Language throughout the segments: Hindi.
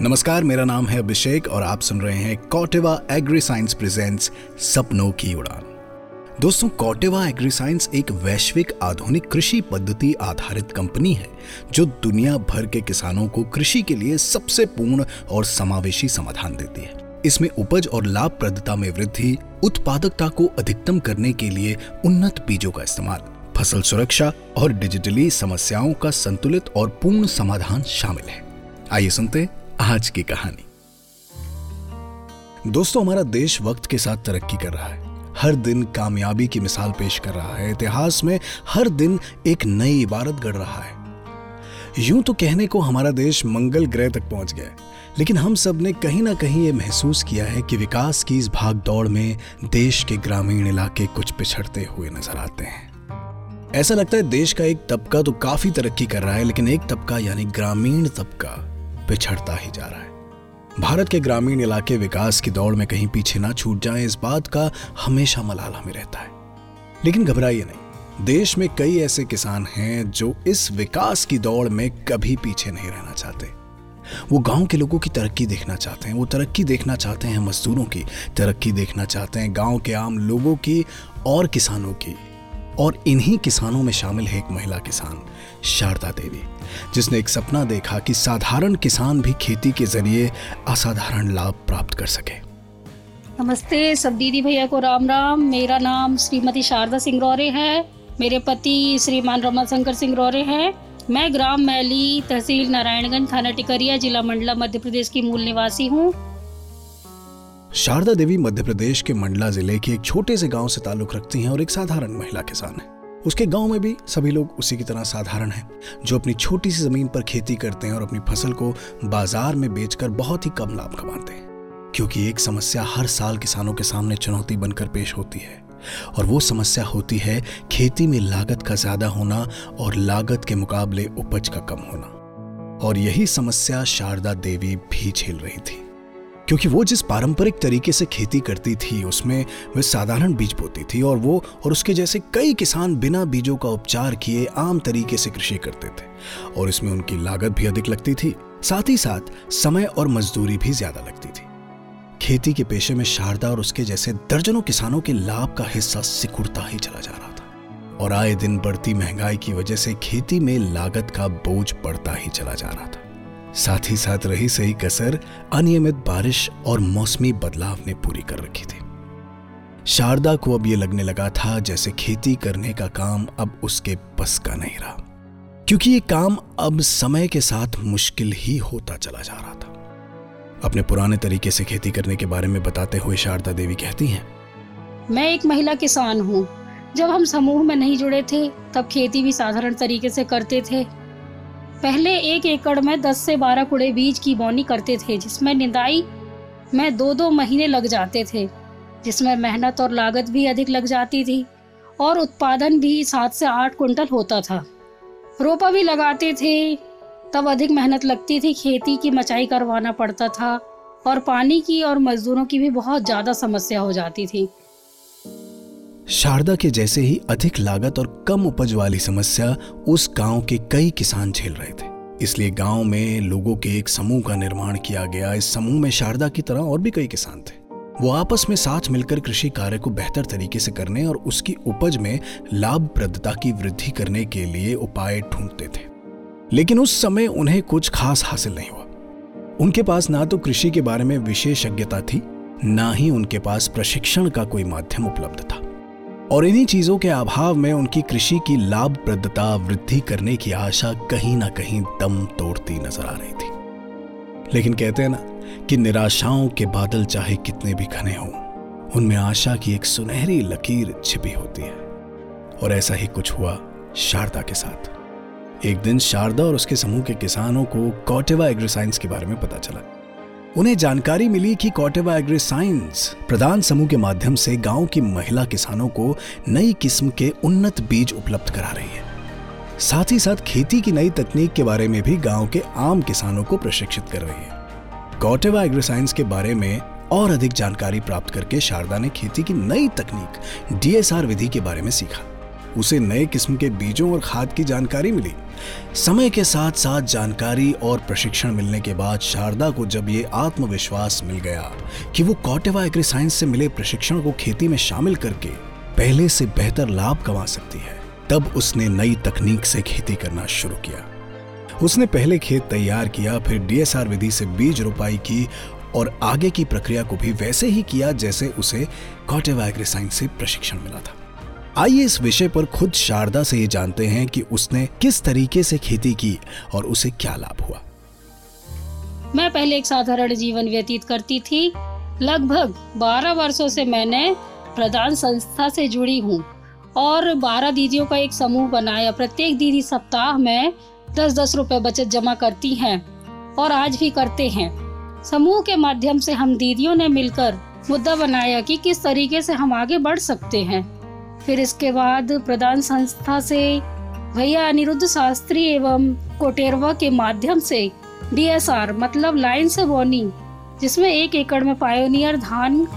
नमस्कार, मेरा नाम है अभिषेक और आप सुन रहे हैं कॉटेवा एग्री साइंस प्रेजेंट्स सपनों की उड़ान। दोस्तों, कॉटेवा एग्री साइंस एक वैश्विक आधुनिक कृषि पद्धति आधारित कंपनी है, जो दुनिया भर के किसानों को कृषि के लिए सबसे पूर्ण और समावेशी समाधान देती है। इसमें उपज और लाभप्रदता में वृद्धि, उत्पादकता को अधिकतम करने के लिए उन्नत बीजों का इस्तेमाल, फ़सल सुरक्षा और डिजिटली समस्याओं का संतुलित और पूर्ण समाधान शामिल है। आइए सुनते आज की कहानी। दोस्तों, हमारा देश वक्त के साथ तरक्की कर रहा है। हर दिन कामयाबी की मिसाल पेश कर रहा है। इतिहास में हर दिन एक नई इबारत गढ़ रहा है। यूँ तो कहने को हमारा देश मंगल ग्रह तक पहुँच गया लेकिन हम सबने कहीं ना कहीं ये महसूस किया है कि विकास की इस भाग दौड़ में देश के ग्रामीण इलाके कुछ पिछड़ते हुए नज़र आते हैं। ऐसा लगता है देश का एक तबका तो काफ़ी तरक्की कर रहा है, लेकिन एक तबका यानी ग्रामीण तबका। पिछड़ता ही जा रहा है। भारत के ग्रामीण इलाके विकास की दौड़ में कहीं पीछे ना छूट जाएँ, इस बात का हमेशा मलाल हमें रहता है। लेकिन घबराइए नहीं, देश में कई ऐसे किसान हैं जो इस विकास की दौड़ में कभी पीछे नहीं रहना चाहते। वो गाँव के लोगों की तरक्की देखना चाहते हैं, वो तरक्की देखना चाहते हैं मजदूरों की तरक्की देखना चाहते हैं, गाँव के आम लोगों की और किसानों की। और इन्हीं किसानों में शामिल है एक महिला किसान, शारदा देवी, जिसने एक सपना देखा कि साधारण किसान भी खेती के ज़रिए असाधारण लाभ प्राप्त कर सके। नमस्ते, सब दीदी भैया को राम राम। मेरा नाम श्रीमती शारदा सिंह रौरे है। मेरे पति श्रीमान रमन शंकर सिंह रौरे हैं। मैं ग्राम मैली तहसील नारायणगंज थाना टिकरिया, जिला मंडला मध्य प्रदेश की मूल निवासी हूँ। शारदा देवी मध्य प्रदेश के मंडला ज़िले के एक छोटे से गाँव से ताल्लुक रखती हैं और एक साधारण महिला किसान है उसके गाँव में भी सभी लोग उसी की तरह साधारण हैं, जो अपनी छोटी सी ज़मीन पर खेती करते हैं और अपनी फ़सल को बाज़ार में बेचकर बहुत ही कम लाभ कमाते हैं। क्योंकि एक समस्या हर साल किसानों के सामने चुनौती बनकर पेश होती है, और वो समस्या होती है खेती में लागत का ज़्यादा होना और लागत के मुकाबले उपज का कम होना। और यही समस्या शारदा देवी भी झेल रही थी। क्योंकि वो जिस पारंपरिक तरीके से खेती करती थी, उसमें वे साधारण बीज बोती थी और वो और उसके जैसे कई किसान बिना बीजों का उपचार किए आम तरीके से कृषि करते थे और इसमें उनकी लागत भी अधिक लगती थी। साथ ही साथ समय और मजदूरी भी ज़्यादा लगती थी। खेती के पेशे में शारदा और उसके जैसे दर्जनों किसानों के लाभ का हिस्सा सिकुड़ता ही चला जा रहा था और आए दिन बढ़ती महँगाई की वजह से खेती में लागत का बोझ बढ़ता ही चला जा रहा था। साथ ही साथ रही सही कसर, अनियमित बारिश और मौसमी बदलाव ने पूरी कर रखी थी। शारदा को अब यह लगने लगा था जैसे खेती करने का काम अब उसके बस का नहीं रहा, क्योंकि ये काम अब समय के साथ मुश्किल ही होता चला जा रहा था। अपने पुराने तरीके से खेती करने के बारे में बताते हुए शारदा देवी कहती हैं, मैं एक महिला किसान हूँ। जब हम समूह में नहीं जुड़े थे, तब खेती भी साधारण तरीके से करते थे। पहले एक एकड़ में 10 से 12 कुड़े बीज की बौनी करते थे, जिसमें निंदाई में दो दो महीने लग जाते थे, जिसमें मेहनत और लागत भी अधिक लग जाती थी और उत्पादन भी सात से आठ कुंटल होता था। रोपा भी लगाते थे, तब अधिक मेहनत लगती थी, खेती की मचाई करवाना पड़ता था और पानी की और मजदूरों की भी बहुत ज़्यादा समस्या हो जाती थी। शारदा के जैसे ही अधिक लागत और कम उपज वाली समस्या उस गाँव के कई किसान झेल रहे थे। इसलिए गाँव में लोगों के एक समूह का निर्माण किया गया। इस समूह में शारदा की तरह और भी कई किसान थे। वो आपस में साथ मिलकर कृषि कार्य को बेहतर तरीके से करने और उसकी उपज में लाभप्रदता की वृद्धि करने के लिए उपाय ढूंढते थे। लेकिन उस समय उन्हें कुछ खास हासिल नहीं हुआ। उनके पास ना तो कृषि के बारे में विशेषज्ञता थी, ना ही उनके पास प्रशिक्षण का कोई माध्यम उपलब्ध था। और इन्हीं चीज़ों के अभाव में उनकी कृषि की लाभप्रदता वृद्धि करने की आशा कहीं ना कहीं दम तोड़ती नज़र आ रही थी। लेकिन कहते हैं ना कि निराशाओं के बादल चाहे कितने भी घने हों, उनमें आशा की एक सुनहरी लकीर छिपी होती है। और ऐसा ही कुछ हुआ शारदा के साथ। एक दिन शारदा और उसके समूह के किसानों को कॉटेवा एग्रीसाइंस के बारे में पता चला। उन्हें जानकारी मिली कि कॉटेवा एग्री साइंस प्रधान समूह के माध्यम से गाँव की महिला किसानों को नई किस्म के उन्नत बीज उपलब्ध करा रही है। साथ ही साथ खेती की नई तकनीक के बारे में भी गाँव के आम किसानों को प्रशिक्षित कर रही है। कॉटेवा एग्री साइंस के बारे में और अधिक जानकारी प्राप्त करके शारदा ने खेती की नई तकनीक डीएसआर विधि के बारे में सीखा। उसे नए किस्म के बीजों और खाद की जानकारी मिली। समय के साथ साथ जानकारी और प्रशिक्षण मिलने के बाद शारदा को जब ये आत्मविश्वास मिल गया कि वो कॉटेवा एग्री साइंस से मिले प्रशिक्षण को खेती में शामिल करके पहले से बेहतर लाभ कमा सकती है, तब उसने नई तकनीक से खेती करना शुरू किया। उसने पहले खेत तैयार किया, फिर डीएसआर विधि से बीज रोपाई की और आगे की प्रक्रिया को भी वैसे ही किया जैसे उसे कॉटेवा एग्री साइंस से प्रशिक्षण मिला था। आइए इस विषय पर खुद शारदा से ये जानते हैं कि उसने किस तरीके से खेती की और उसे क्या लाभ हुआ। मैं पहले एक साधारण जीवन व्यतीत करती थी। लगभग 12 वर्षों से मैंने प्रधान संस्था से जुड़ी हूँ और 12 दीदियों का एक समूह बनाया। प्रत्येक दीदी सप्ताह में दस दस रुपए बचत जमा करती हैं और आज भी करते हैं। समूह के माध्यम से हम दीदियों ने मिलकर मुद्दा बनाया कि किस तरीके से हम आगे बढ़ सकते हैं। फिर इसके बाद प्रधान संस्था से भैया अनिरुद्ध शास्त्री एवं कोटेरवा के माध्यम से डीएसआर मतलब लाइन से बोनी, जिसमें एक एकड़ में पायोनियर धान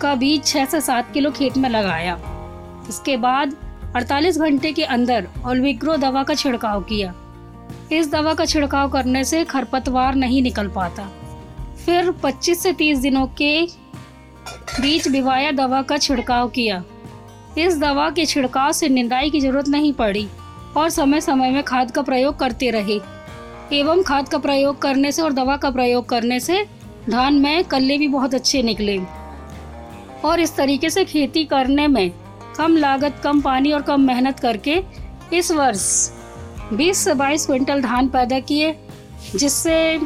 का बीज छह से सात किलो खेत में लगाया। इसके बाद 48 घंटे के अंदर ओल्विग्रो दवा का छिड़काव किया। इस दवा का छिड़काव करने से खरपतवार नहीं निकल पाता। फिर 25 से 30 दिनों के बीच बिवाया दवा का छिड़काव किया। इस दवा के छिड़काव से निंदाई की ज़रूरत नहीं पड़ी और समय समय में खाद का प्रयोग करते रहे। एवं खाद का प्रयोग करने से और दवा का प्रयोग करने से धान में कल्ले भी बहुत अच्छे निकले। और इस तरीके से खेती करने में कम लागत, कम पानी और कम मेहनत करके इस वर्ष 20 से 22 क्विंटल धान पैदा किए, जिससे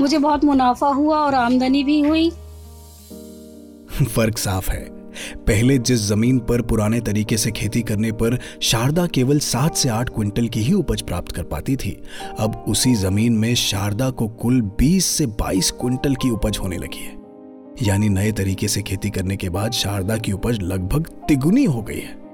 मुझे बहुत मुनाफा हुआ और आमदनी भी हुई। फ़र्क साफ़ है। पहले जिस ज़मीन पर पुराने तरीके से खेती करने पर शारदा केवल सात से आठ क्विंटल की ही उपज प्राप्त कर पाती थी, अब उसी ज़मीन में शारदा को कुल 20 से 22 क्विंटल की उपज होने लगी है। यानी नए तरीके से खेती करने के बाद शारदा की उपज लगभग तिगुनी हो गई है।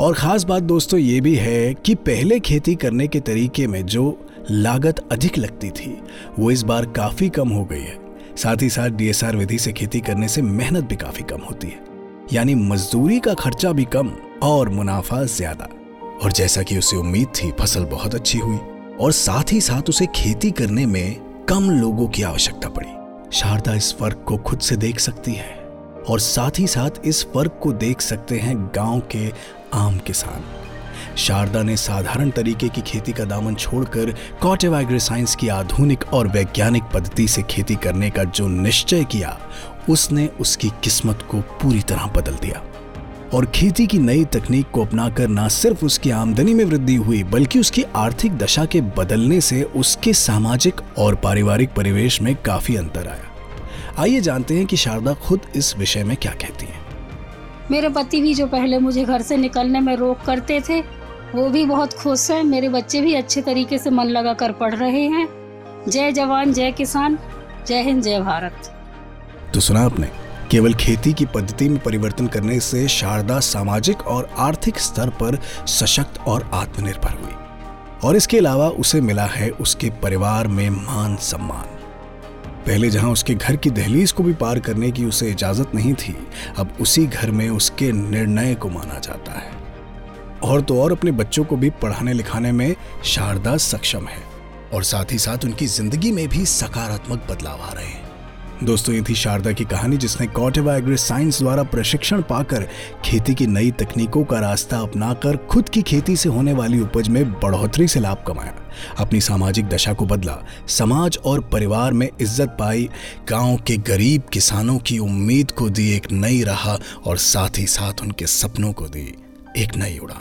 और खास बात दोस्तों ये भी है कि पहले खेती करने के तरीके में जो लागत अधिक लगती थी, वो इस बार काफ़ी कम हो गई है। साथ ही साथ डीएसआर विधि से खेती करने से मेहनत भी काफ़ी कम होती है। यानी मजदूरी का खर्चा भी कम और मुनाफा ज़्यादा। और जैसा कि उसे उम्मीद थी, फ़सल बहुत अच्छी हुई और साथ ही साथ उसे खेती करने में कम लोगों की आवश्यकता पड़ी। शारदा इस फ़र्क को खुद से देख सकती है और साथ ही साथ इस फ़र्क को देख सकते हैं गाँव के आम किसान। शारदा ने साधारण तरीके की खेती का दामन छोड़कर कॉटेव एग्री साइंस की आधुनिक और वैज्ञानिक पद्धति से खेती करने का जो निश्चय किया, उसने उसकी किस्मत को पूरी तरह बदल दिया। और खेती की नई तकनीक को अपनाकर न सिर्फ़ उसकी आमदनी में वृद्धि हुई, बल्कि उसकी आर्थिक दशा के बदलने से उसके सामाजिक और पारिवारिक परिवेश में काफ़ी अंतर आया। आइए जानते हैं कि शारदा खुद इस विषय में क्या कहती है। मेरे पति भी जो पहले मुझे घर से निकलने में रोक करते थे वो भी बहुत खुश हैं। मेरे बच्चे भी अच्छे तरीके से मन लगा कर पढ़ रहे हैं। जय जवान, जय किसान, जय हिंद, जय भारत। तो सुना आपने, केवल खेती की पद्धति में परिवर्तन करने से शारदा सामाजिक और आर्थिक स्तर पर सशक्त और आत्मनिर्भर हुई। और इसके अलावा उसे मिला है उसके परिवार में मान सम्मान। पहले जहाँ उसके घर की दहलीज को भी पार करने की उसे इजाज़त नहीं थी, अब उसी घर में उसके निर्णय को माना जाता है। और तो और अपने बच्चों को भी पढ़ाने लिखाने में शारदा सक्षम है और साथ ही साथ उनकी ज़िंदगी में भी सकारात्मक बदलाव आ रहे हैं। दोस्तों, ये थी शारदा की कहानी जिसने कॉटेवा एग्री साइंस द्वारा प्रशिक्षण पाकर खेती की नई तकनीकों का रास्ता अपनाकर खुद की खेती से होने वाली उपज में बढ़ोतरी से लाभ कमाया। अपनी सामाजिक दशा को बदला, समाज और परिवार में इज़्ज़त पाई, गाँव के गरीब किसानों की उम्मीद को दी एक नई राह और साथ ही साथ उनके सपनों को दी। एक नई उड़ान।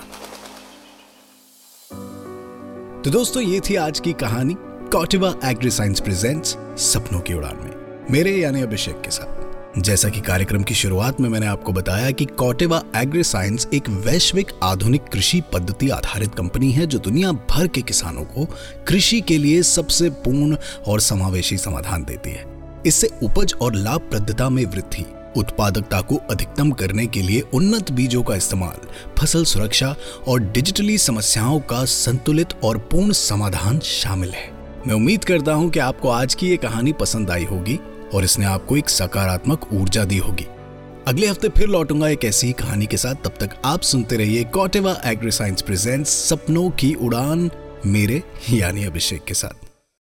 तो दोस्तों, ये थी आज की कहानी कॉटिवा एग्री साइंस प्रेजेंट्स सपनों की उड़ान में। मेरे यानी अभिषेक के साथ। जैसा कि कार्यक्रम की शुरुआत में मैंने आपको बताया कि कॉटेवा एग्री साइंस एक वैश्विक आधुनिक कृषि पद्धति आधारित कंपनी है जो दुनिया भर के किसानों को कृषि के लिए सबसे पूर्ण और समावेशी समाधान देती है। इससे उपज और लाभप्रदता में वृद्धि उत्पादकता को अधिकतम करने के लिए उन्नत बीजों का इस्तेमाल, फ़सल सुरक्षा और डिजिटली समस्याओं का संतुलित और पूर्ण समाधान शामिल है। मैं उम्मीद करता हूँ कि आपको आज की ये कहानी पसंद आई होगी और इसने आपको एक सकारात्मक ऊर्जा दी होगी। अगले हफ़्ते फिर लौटूँगा एक ऐसी ही कहानी के साथ। तब तक आप सुनते रहिए कॉटेवा एग्री साइंस प्रेजेंट्स, सपनों की उड़ान मेरे यानी अभिषेक के साथ।